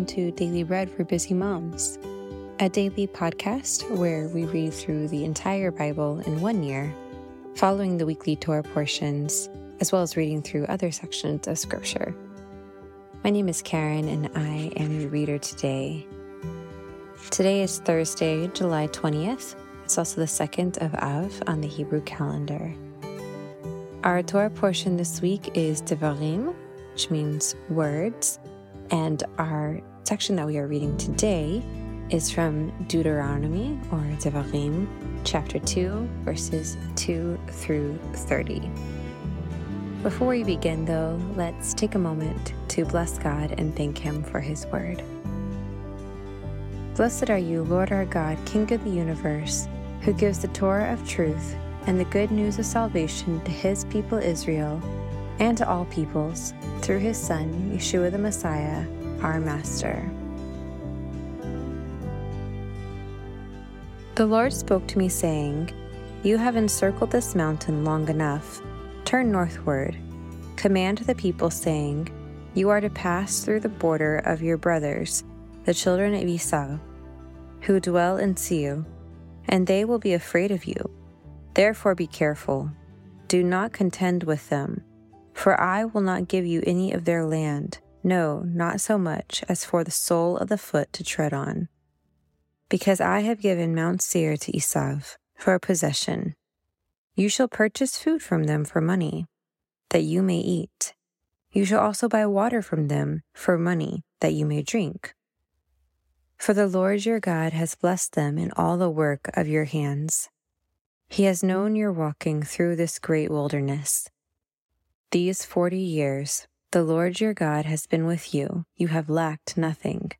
welcome to Daily Bread for Busy Moms, a daily podcast where we read through the entire Bible in one year, following the weekly Torah portions, as well as reading through other sections of Scripture. My name is Karen, and I am your reader today. Today is Thursday, July 20th. It's also the second of Av on the Hebrew calendar. Our Torah portion this week is Devarim, which means words and our section that we are reading today is from Deuteronomy or Devarim, chapter 2, verses 2 through 30. Before we begin, though, let's take a moment to bless God and thank Him for His word. Blessed are you, Lord our God, King of the universe, who gives the Torah of truth and the good news of salvation to His people Israel and to all peoples through his Son, Yeshua the Messiah, our Master. The Lord spoke to me, saying, You have encircled this mountain long enough. Turn northward. Command the people, saying, You are to pass through the border of your brothers, the children of Esau, who dwell in Seir, and they will be afraid of you. Therefore be careful. Do not contend with them for I will not give you any of their land, no, not so much as for the sole of the foot to tread on. Because I have given Mount Seir to Esau for a possession. You shall purchase food from them for money, that you may eat. You shall also buy water from them for money, that you may drink. For the Lord your God has blessed them in all the work of your hands. He has known your walking through this great wilderness these forty years, the Lord your God has been with you, you have lacked nothing.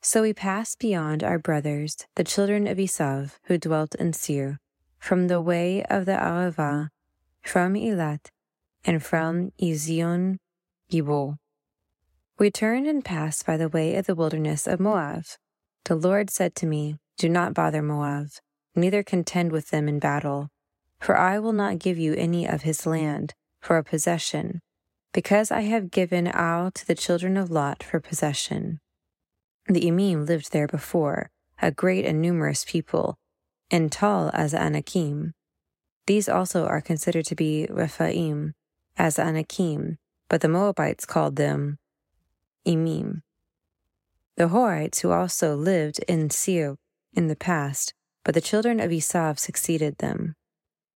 So we passed beyond our brothers, the children of Esau, who dwelt in Seir, from the way of the Arava, from Elat, and from Ezion Geber. We turned and passed by the way of the wilderness of Moab. The Lord said to me, Do not bother Moab, neither contend with them in battle, for I will not give you any of his land for a possession, because I have given Ar to the children of Lot for possession. The Emim lived there before, a great and numerous people, and tall as Anakim. These also are considered to be Rephaim, as Anakim, but the Moabites called them Emim. The Horites, who also lived in Seir in the past, but the children of Esau succeeded them.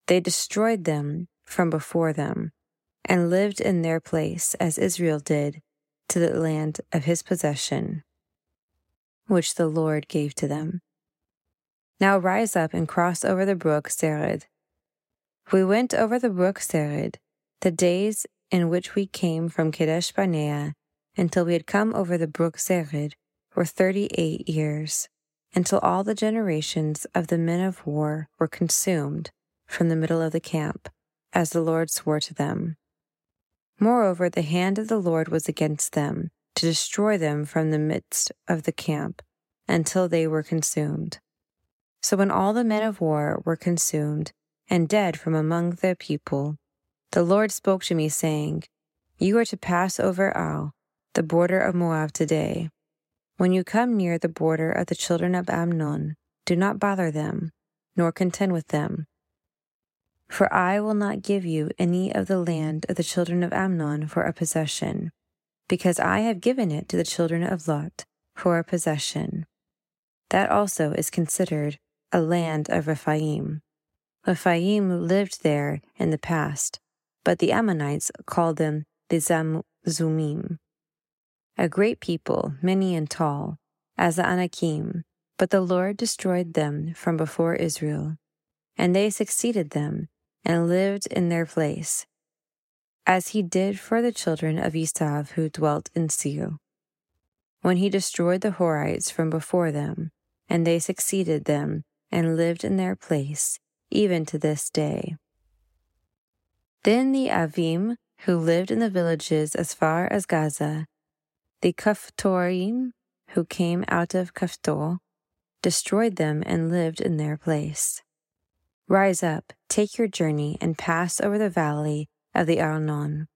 They destroyed them from before them, and lived in their place as Israel did to the land of his possession, which the Lord gave to them. Now rise up and cross over the brook Sered. We went over the brook Sered the days in which we came from Kadesh Barnea until we had come over the brook Sered were thirty eight years, until all the generations of the men of war were consumed from the middle of the camp as the Lord swore to them. Moreover, the hand of the Lord was against them, to destroy them from the midst of the camp, until they were consumed. So when all the men of war were consumed, and dead from among the people, the Lord spoke to me, saying, You are to pass over Ar, the border of Moab today. When you come near the border of the children of Ammon, do not bother them, nor contend with them, for I will not give you any of the land of the children of Ammon for a possession, because I have given it to the children of Lot for a possession. That also is considered a land of Rephaim. Rephaim lived there in the past, but the Ammonites called them the Zamzummim. A great people, many and tall, as the Anakim, but the Lord destroyed them from before Israel, and they succeeded them and lived in their place, as he did for the children of Esau who dwelt in Seir. When he destroyed the Horites from before them, and they succeeded them and lived in their place, even to this day. Then the Avim, who lived in the villages as far as Gaza, the Caphtorim, who came out of Caphtor, destroyed them and lived in their place. Rise up, take your journey, and pass over the valley of the Arnon.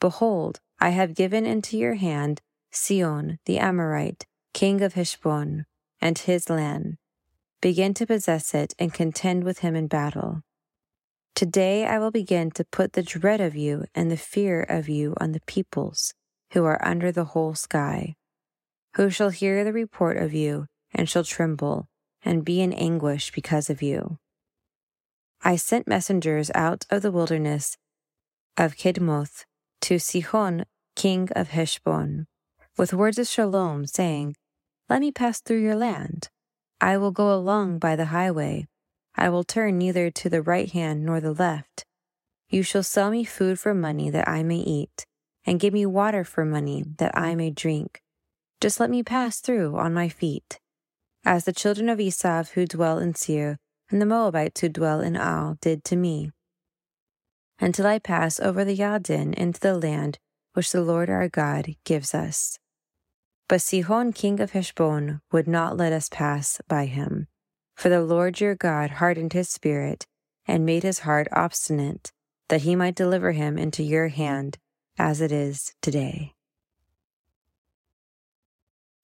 Behold, I have given into your hand Sihon the Amorite, king of Heshbon, and his land. Begin to possess it and contend with him in battle. Today I will begin to put the dread of you and the fear of you on the peoples who are under the whole sky, who shall hear the report of you and shall tremble and be in anguish because of you. I sent messengers out of the wilderness of Kedmoth to Sihon, king of Heshbon, with words of shalom, saying, Let me pass through your land. I will go along by the highway. I will turn neither to the right hand nor the left. You shall sell me food for money that I may eat, and give me water for money that I may drink. Just let me pass through on my feet. As the children of Esav who dwell in Seir and the Moabites who dwell in Ar did to me, until I pass over the Yarden into the land which the Lord our God gives us. But Sihon king of Heshbon would not let us pass by him, for the Lord your God hardened his spirit and made his heart obstinate, that he might deliver him into your hand, as it is today.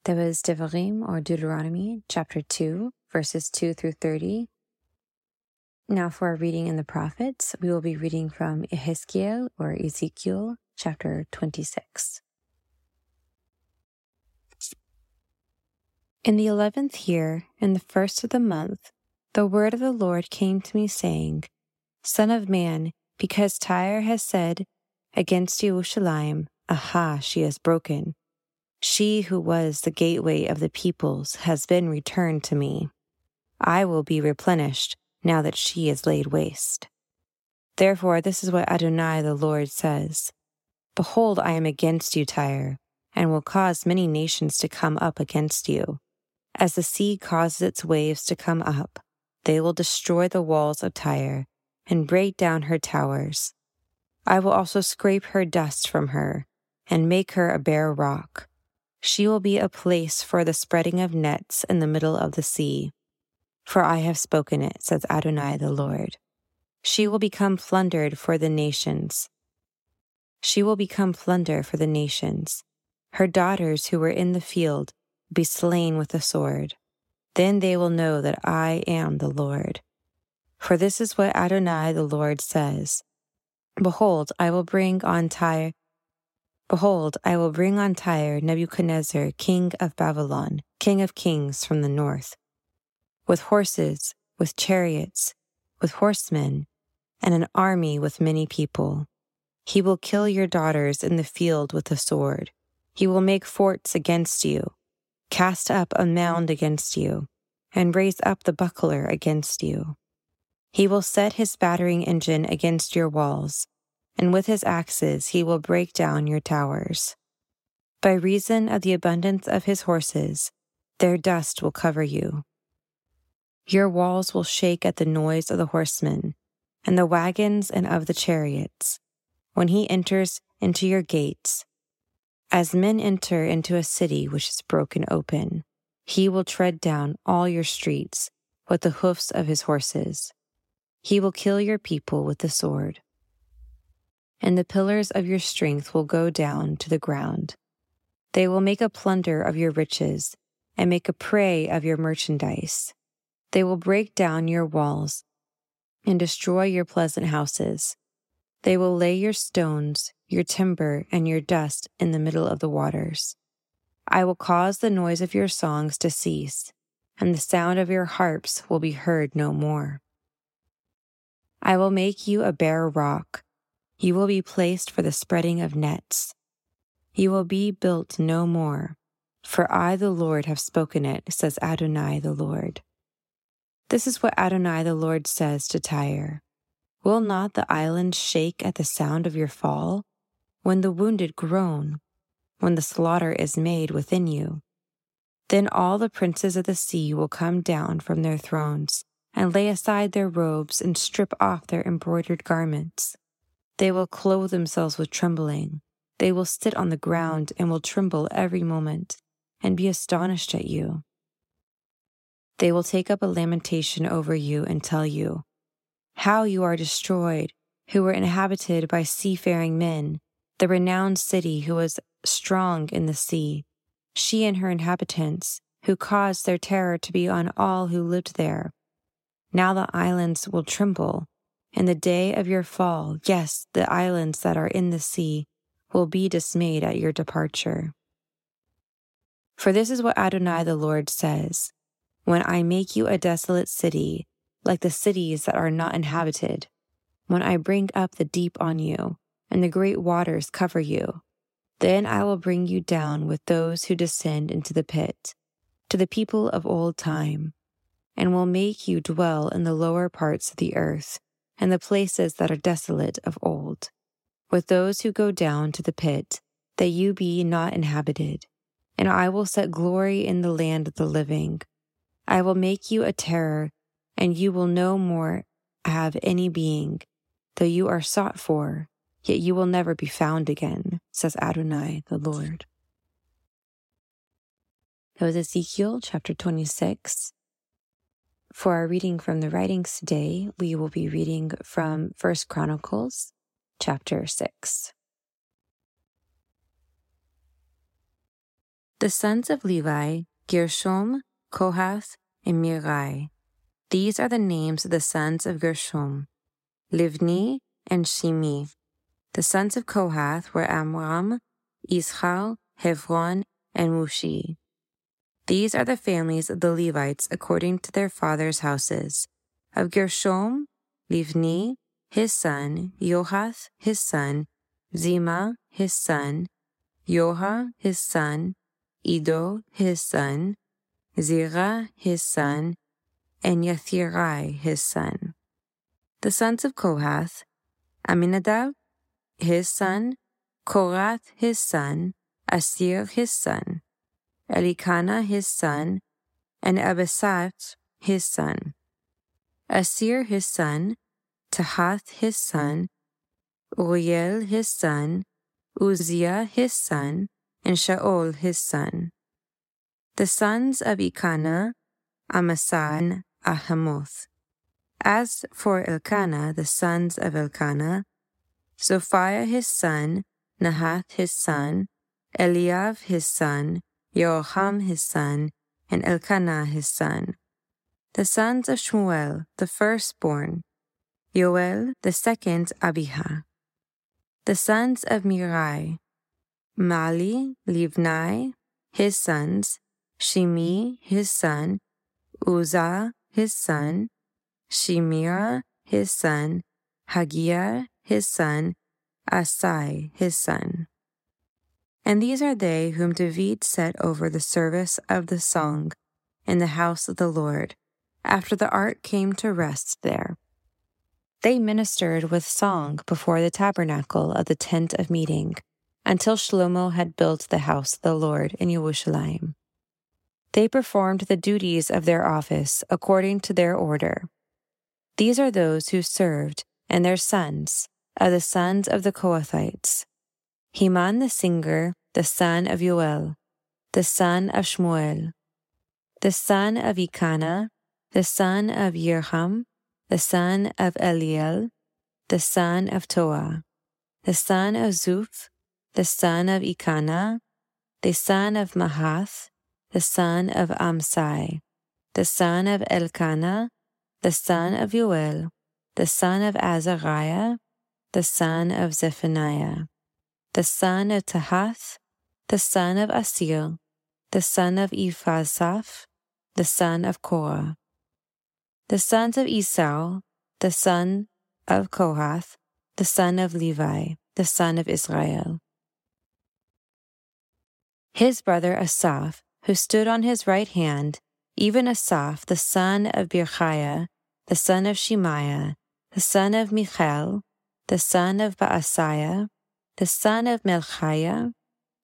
That was Devarim or Deuteronomy chapter 2, verses 2 through 30. Now, for our reading in the prophets, we will be reading from Ezekiel or Ezekiel chapter 26. In the eleventh year, in the first of the month, the word of the Lord came to me, saying, Son of man, because Tyre has said against Jerusalem, Aha, she has broken. She who was the gateway of the peoples has been returned to me. I will be replenished now that she is laid waste. Therefore, this is what Adonai the Lord says Behold, I am against you, Tyre, and will cause many nations to come up against you. As the sea causes its waves to come up, they will destroy the walls of Tyre and break down her towers. I will also scrape her dust from her and make her a bare rock. She will be a place for the spreading of nets in the middle of the sea. For I have spoken it, says Adonai the Lord. She will become plundered for the nations. She will become plunder for the nations. Her daughters who were in the field be slain with the sword. Then they will know that I am the Lord. For this is what Adonai the Lord says Behold, I will bring on Tyre. Behold, I will bring on Tyre Nebuchadnezzar, king of Babylon, king of kings from the north, with horses, with chariots, with horsemen, and an army with many people. He will kill your daughters in the field with the sword. He will make forts against you cast up a mound against you, and raise up the buckler against you. He will set his battering engine against your walls, and with his axes he will break down your towers. By reason of the abundance of his horses, their dust will cover you. Your walls will shake at the noise of the horsemen, and the wagons and of the chariots, when he enters into your gates as men enter into a city which is broken open, he will tread down all your streets with the hoofs of his horses. He will kill your people with the sword. And the pillars of your strength will go down to the ground. They will make a plunder of your riches and make a prey of your merchandise. They will break down your walls and destroy your pleasant houses. They will lay your stones, your timber, and your dust in the middle of the waters. I will cause the noise of your songs to cease, and the sound of your harps will be heard no more. I will make you a bare rock. You will be placed for the spreading of nets. You will be built no more, for I, the Lord, have spoken it, says Adonai the Lord. This is what Adonai the Lord says to Tyre Will not the islands shake at the sound of your fall? When the wounded groan, when the slaughter is made within you, then all the princes of the sea will come down from their thrones and lay aside their robes and strip off their embroidered garments. They will clothe themselves with trembling. They will sit on the ground and will tremble every moment and be astonished at you. They will take up a lamentation over you and tell you, how you are destroyed, who were inhabited by seafaring men, the renowned city who was strong in the sea, she and her inhabitants, who caused their terror to be on all who lived there. Now the islands will tremble, and the day of your fall, yes, the islands that are in the sea, will be dismayed at your departure. For this is what Adonai the Lord says When I make you a desolate city, like the cities that are not inhabited, when I bring up the deep on you, and the great waters cover you, then I will bring you down with those who descend into the pit, to the people of old time, and will make you dwell in the lower parts of the earth, and the places that are desolate of old, with those who go down to the pit, that you be not inhabited. And I will set glory in the land of the living. I will make you a terror, and you will no more have any being, though you are sought for yet you will never be found again, says Adonai the Lord. That was Ezekiel chapter 26. For our reading from the writings today, we will be reading from First Chronicles chapter 6. The sons of Levi, Gershom, Kohath, and Merari. These are the names of the sons of Gershom, Livni and Shimi. The sons of Kohath were Amram, Izhar, Hebron, and Mushi. These are the families of the Levites according to their fathers' houses. Of Gershom, Livni, his son, Yohath, his son, Zima, his son, Yoha, his son, Ido, his son, Zerah, his son, and Yathirai, his son. The sons of Kohath, Aminadab, his son, Korath his son, Asir his son, Elkanah his son, and Abisaph his son. Asir his son, Tahath his son, Uriel his son, Uzziah his son, and Shaol his son. The sons of Ikana, Amasai, and Ahamoth. As for Elkanah, the sons of Elkanah, Sophia his son, Nahath his son, Eliav his son, Jeroham his son, and Elkanah his son. The sons of Shmuel, the firstborn, Yoel, the second Abiha. The sons of Merari, Mahli, Livni, his sons, Shimi, his son, Uzzah, his son, Shimira, his son, Hagiah, his son, Asai, his son. And these are they whom David set over the service of the song in the house of the Lord, after the ark came to rest there. They ministered with song before the tabernacle of the tent of meeting, until Shlomo had built the house of the Lord in Jerusalem. They performed the duties of their office according to their order. These are those who served, and their sons, of the sons of the Kohathites Heman the singer, the son of Yoel, the son of Shmuel, the son of Ikana, the son of Yerham, the son of Eliel, the son of Toa, the son of Zuph, the son of Ikana, the son of Mahath, the son of Amsai, the son of Elkanah, the son of Yoel, the son of Azariah, the son of Zephaniah, the son of Tahath, the son of Asir, the son of Ephazaph, the son of Korah. The sons of Izhar, the son of Kohath, the son of Levi, the son of Israel. His brother Asaph, who stood on his right hand, even Asaph, the son of Birchiah, the son of Shemaiah, the son of Michael, the son of Baasiah, the son of Melchiah,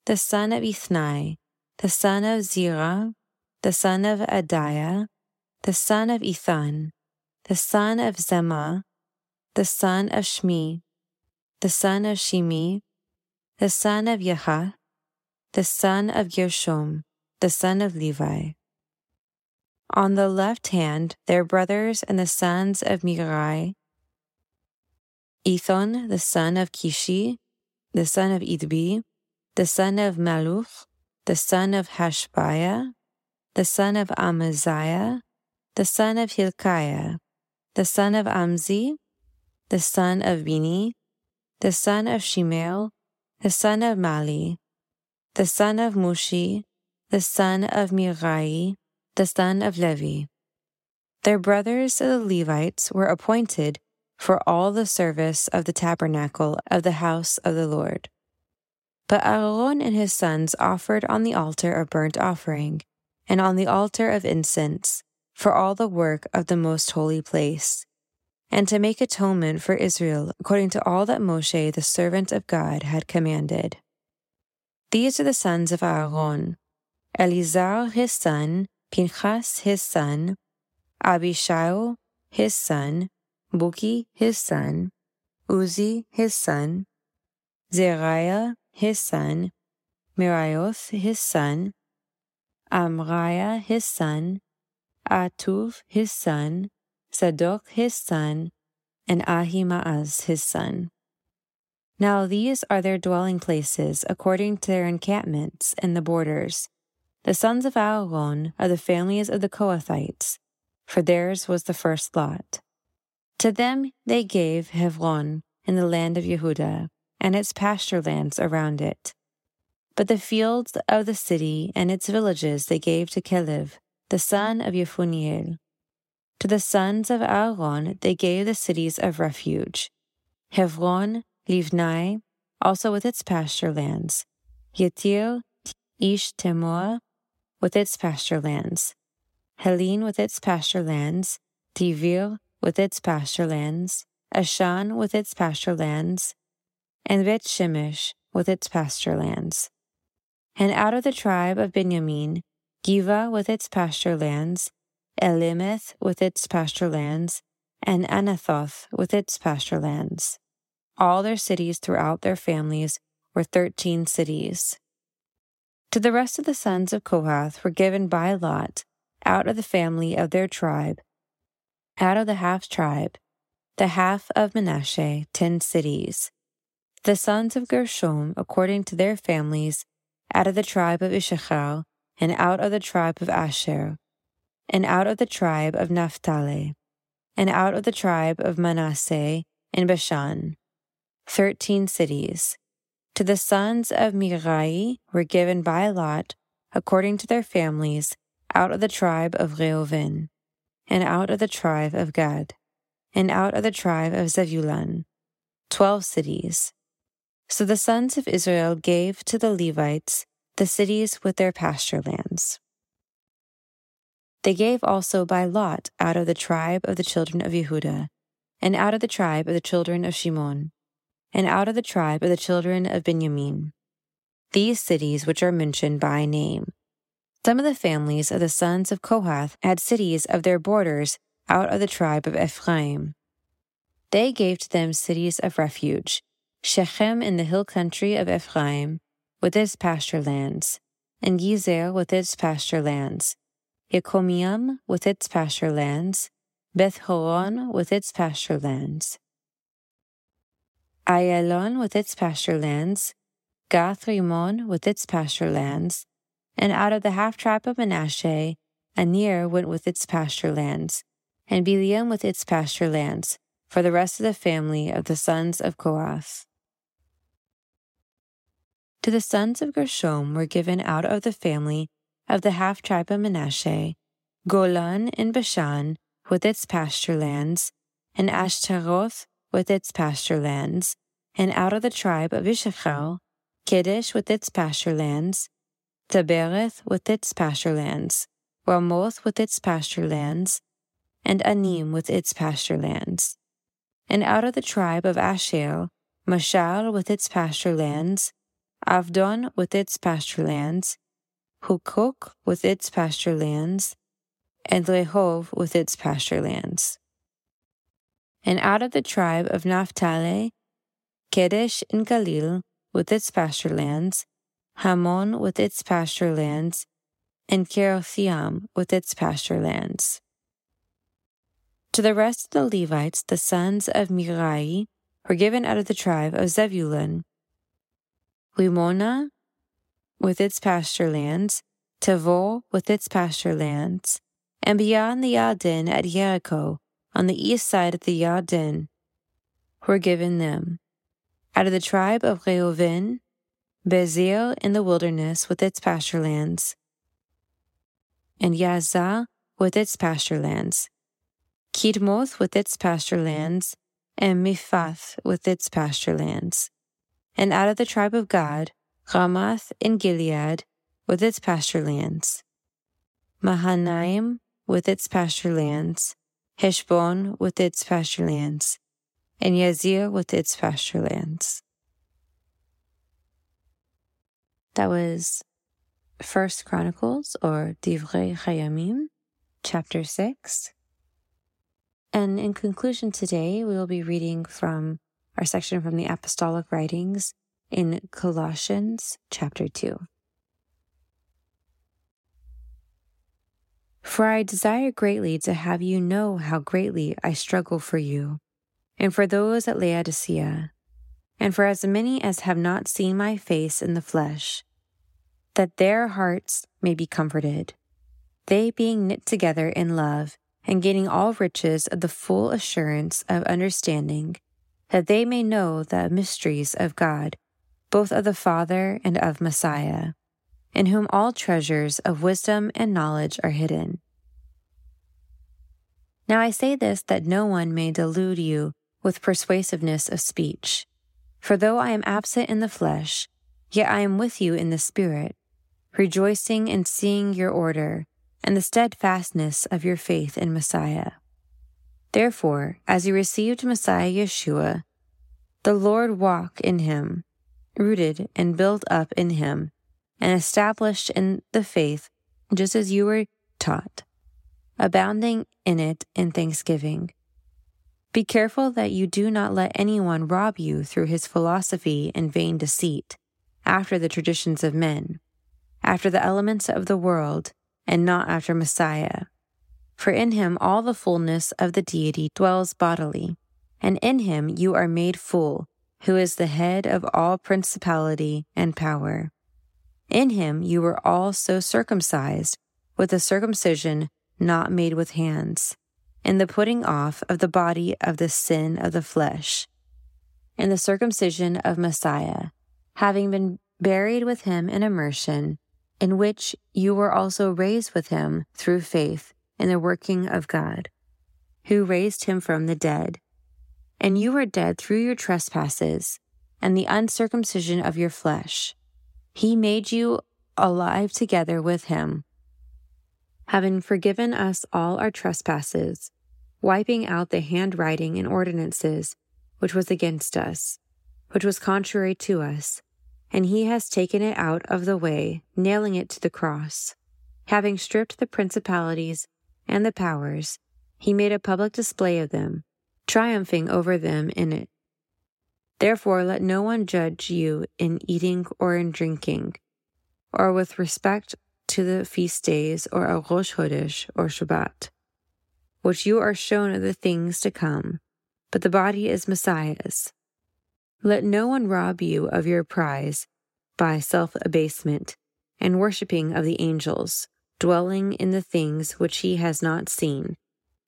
the son of Ithnai, the son of Zerah, the son of Adaiah, the son of Ethan, the son of Zemah, the son of Shmi, the son of Shimi, the son of Yahath, the son of Gershom, the son of Levi. On the left hand, their brothers and the sons of Merari, Ethon, the son of Kishi, the son of Idbi, the son of Malluch, the son of Hashbiah, the son of Amaziah, the son of Hilkiah, the son of Amzi, the son of Bini, the son of Shimel, the son of Mali, the son of Mushi, the son of Merari, the son of Levi. Their brothers the Levites were appointed for all the service of the tabernacle of the house of the Lord. But Aaron and his sons offered on the altar a burnt offering, and on the altar of incense, for all the work of the most holy place, and to make atonement for Israel according to all that Moshe the servant of God had commanded. These are the sons of Aaron Eleazar his son, Pinchas his son, Abishai his son, Buki his son, Uzi his son, Zeriah his son, Miraioth his son, Amriah his son, Atuv his son, Zadok his son, and Ahimaaz his son. Now these are their dwelling places according to their encampments in the borders. The sons of Aaron are the families of the Kohathites, for theirs was the first lot. To them they gave Hebron in the land of Yehudah, and its pasture lands around it. But the fields of the city and its villages they gave to Caleb, the son of Yephuniel. To the sons of Aaron they gave the cities of refuge, Hebron, Livnai, also with its pasture lands, Yetir, Ish with its pasture lands, Helene with its pasture lands, Tivir with its pasture lands, Ashan with its pasture lands, and Bet Shemesh with its pasture lands. And out of the tribe of Benjamin, Giva with its pasture lands, Elimeth with its pasture lands, and Anathoth with its pasture lands. All their cities throughout their families were thirteen cities. To the rest of the sons of Kohath were given by lot, out of the family of their tribe, out of the half tribe, the half of Manasseh, ten cities. The sons of Gershom, according to their families, out of the tribe of Issachar, and out of the tribe of Asher, and out of the tribe of Naphtali, and out of the tribe of Manasseh in Bashan, thirteen cities. To the sons of Merari were given by lot, according to their families, out of the tribe of Reuven, and out of the tribe of Gad, and out of the tribe of Zebulun, twelve cities. So the sons of Israel gave to the Levites the cities with their pasture lands. They gave also by lot out of the tribe of the children of Yehudah, and out of the tribe of the children of Shimon, and out of the tribe of the children of Benjamin. These cities which are mentioned by name. Some of the families of the sons of Kohath had cities of their borders out of the tribe of Ephraim. They gave to them cities of refuge, Shechem in the hill country of Ephraim, with its pasture lands, and Gezer with its pasture lands, Ikomiam with its pasture lands, Beth Horon with its pasture lands, Ayalon with its pasture lands, Gath Rimon with its pasture lands, and out of the half tribe of Manasseh, Anir went with its pasture lands, and Biliam with its pasture lands, for the rest of the family of the sons of Kohath. To the sons of Gershom were given out of the family of the half tribe of Manasseh, Golan in Bashan with its pasture lands, and Ashtaroth with its pasture lands, and out of the tribe of Issachar, Kedesh with its pasture lands, Tabereth with its pasture lands, Ramoth with its pasture lands, and Anim with its pasture lands. And out of the tribe of Asher, Mashal with its pasture lands, Avdon with its pasture lands, Hukok with its pasture lands, and Rehov with its pasture lands. And out of the tribe of Naphtali, Kedesh in Galil with its pasture lands, Hamon with its pasture lands, and Kerothiam with its pasture lands. To the rest of the Levites, the sons of Merari, were given out of the tribe of Zebulun, Rimona, with its pasture lands, Tavor with its pasture lands, and beyond the Yarden at Jericho, on the east side of the Yarden, were given them. Out of the tribe of Reuven, Bezer in the wilderness with its pasture lands, and Yaza with its pasture lands, Kidmoth with its pasture lands, and Miphath with its pasture lands. And out of the tribe of Gad, Ramoth in Gilead with its pasture lands, Mahanaim with its pasture lands, Heshbon with its pasture lands, and Yazir with its pasture lands. That was First Chronicles or Divrei HaYamim, chapter 6. And in conclusion today, we will be reading from our section from the Apostolic Writings in Colossians chapter 2. For I desire greatly to have you know how greatly I struggle for you, and for those at Laodicea, and for as many as have not seen my face in the flesh, that their hearts may be comforted, they being knit together in love and gaining all riches of the full assurance of understanding, that they may know the mysteries of God, both of the Father and of Messiah, in whom all treasures of wisdom and knowledge are hidden. Now I say this that no one may delude you with persuasiveness of speech. For though I am absent in the flesh, yet I am with you in the Spirit, rejoicing in seeing your order and the steadfastness of your faith in Messiah. Therefore, as you received Messiah Yeshua, the Lord walk in him, rooted and built up in him, and established in the faith just as you were taught, abounding in it in thanksgiving. Be careful that you do not let anyone rob you through his philosophy and vain deceit, after the traditions of men, after the elements of the world, and not after Messiah. For in him all the fullness of the deity dwells bodily, and in him you are made full, who is the head of all principality and power. In him you were also circumcised with a circumcision not made with hands, in the putting off of the body of the sin of the flesh, in the circumcision of Messiah, having been buried with him in immersion in which you were also raised with him through faith in the working of God, who raised him from the dead. And you were dead through your trespasses and the uncircumcision of your flesh. He made you alive together with him, having forgiven us all our trespasses, wiping out the handwriting and ordinances which was against us, which was contrary to us and he has taken it out of the way, nailing it to the cross. Having stripped the principalities and the powers, he made a public display of them, triumphing over them in it. Therefore, let no one judge you in eating or in drinking, or with respect to the feast days or a Rosh Chodesh or Shabbat, which you are shown of the things to come, but the body is Messiah's. Let no one rob you of your prize by self abasement and worshipping of the angels, dwelling in the things which he has not seen,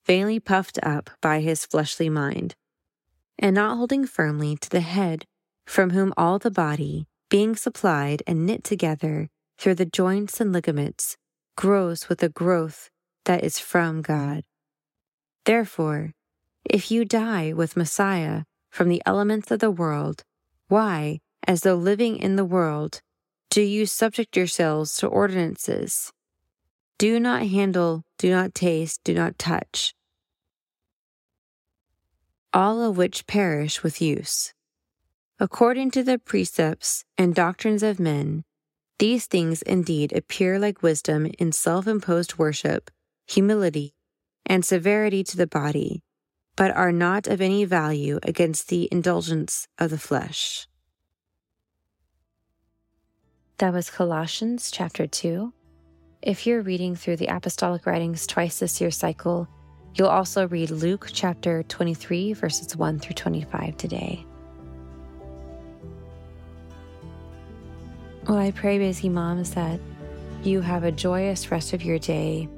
vainly puffed up by his fleshly mind, and not holding firmly to the head, from whom all the body, being supplied and knit together through the joints and ligaments, grows with a growth that is from God. Therefore, if you die with Messiah, from the elements of the world, why, as though living in the world, do you subject yourselves to ordinances? Do not handle, do not taste, do not touch, all of which perish with use. According to the precepts and doctrines of men, these things indeed appear like wisdom in self imposed worship, humility, and severity to the body but are not of any value against the indulgence of the flesh. That was Colossians chapter 2. If you're reading through the apostolic writings twice this year cycle, you'll also read Luke chapter 23, verses 1 through 25 today. Well, I pray, busy moms, that you have a joyous rest of your day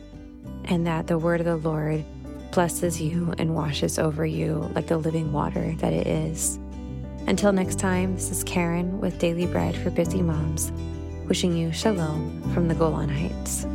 and that the word of the Lord blesses you and washes over you like the living water that it is. Until next time, this is Karen with Daily Bread for Busy Moms, wishing you shalom from the Golan Heights.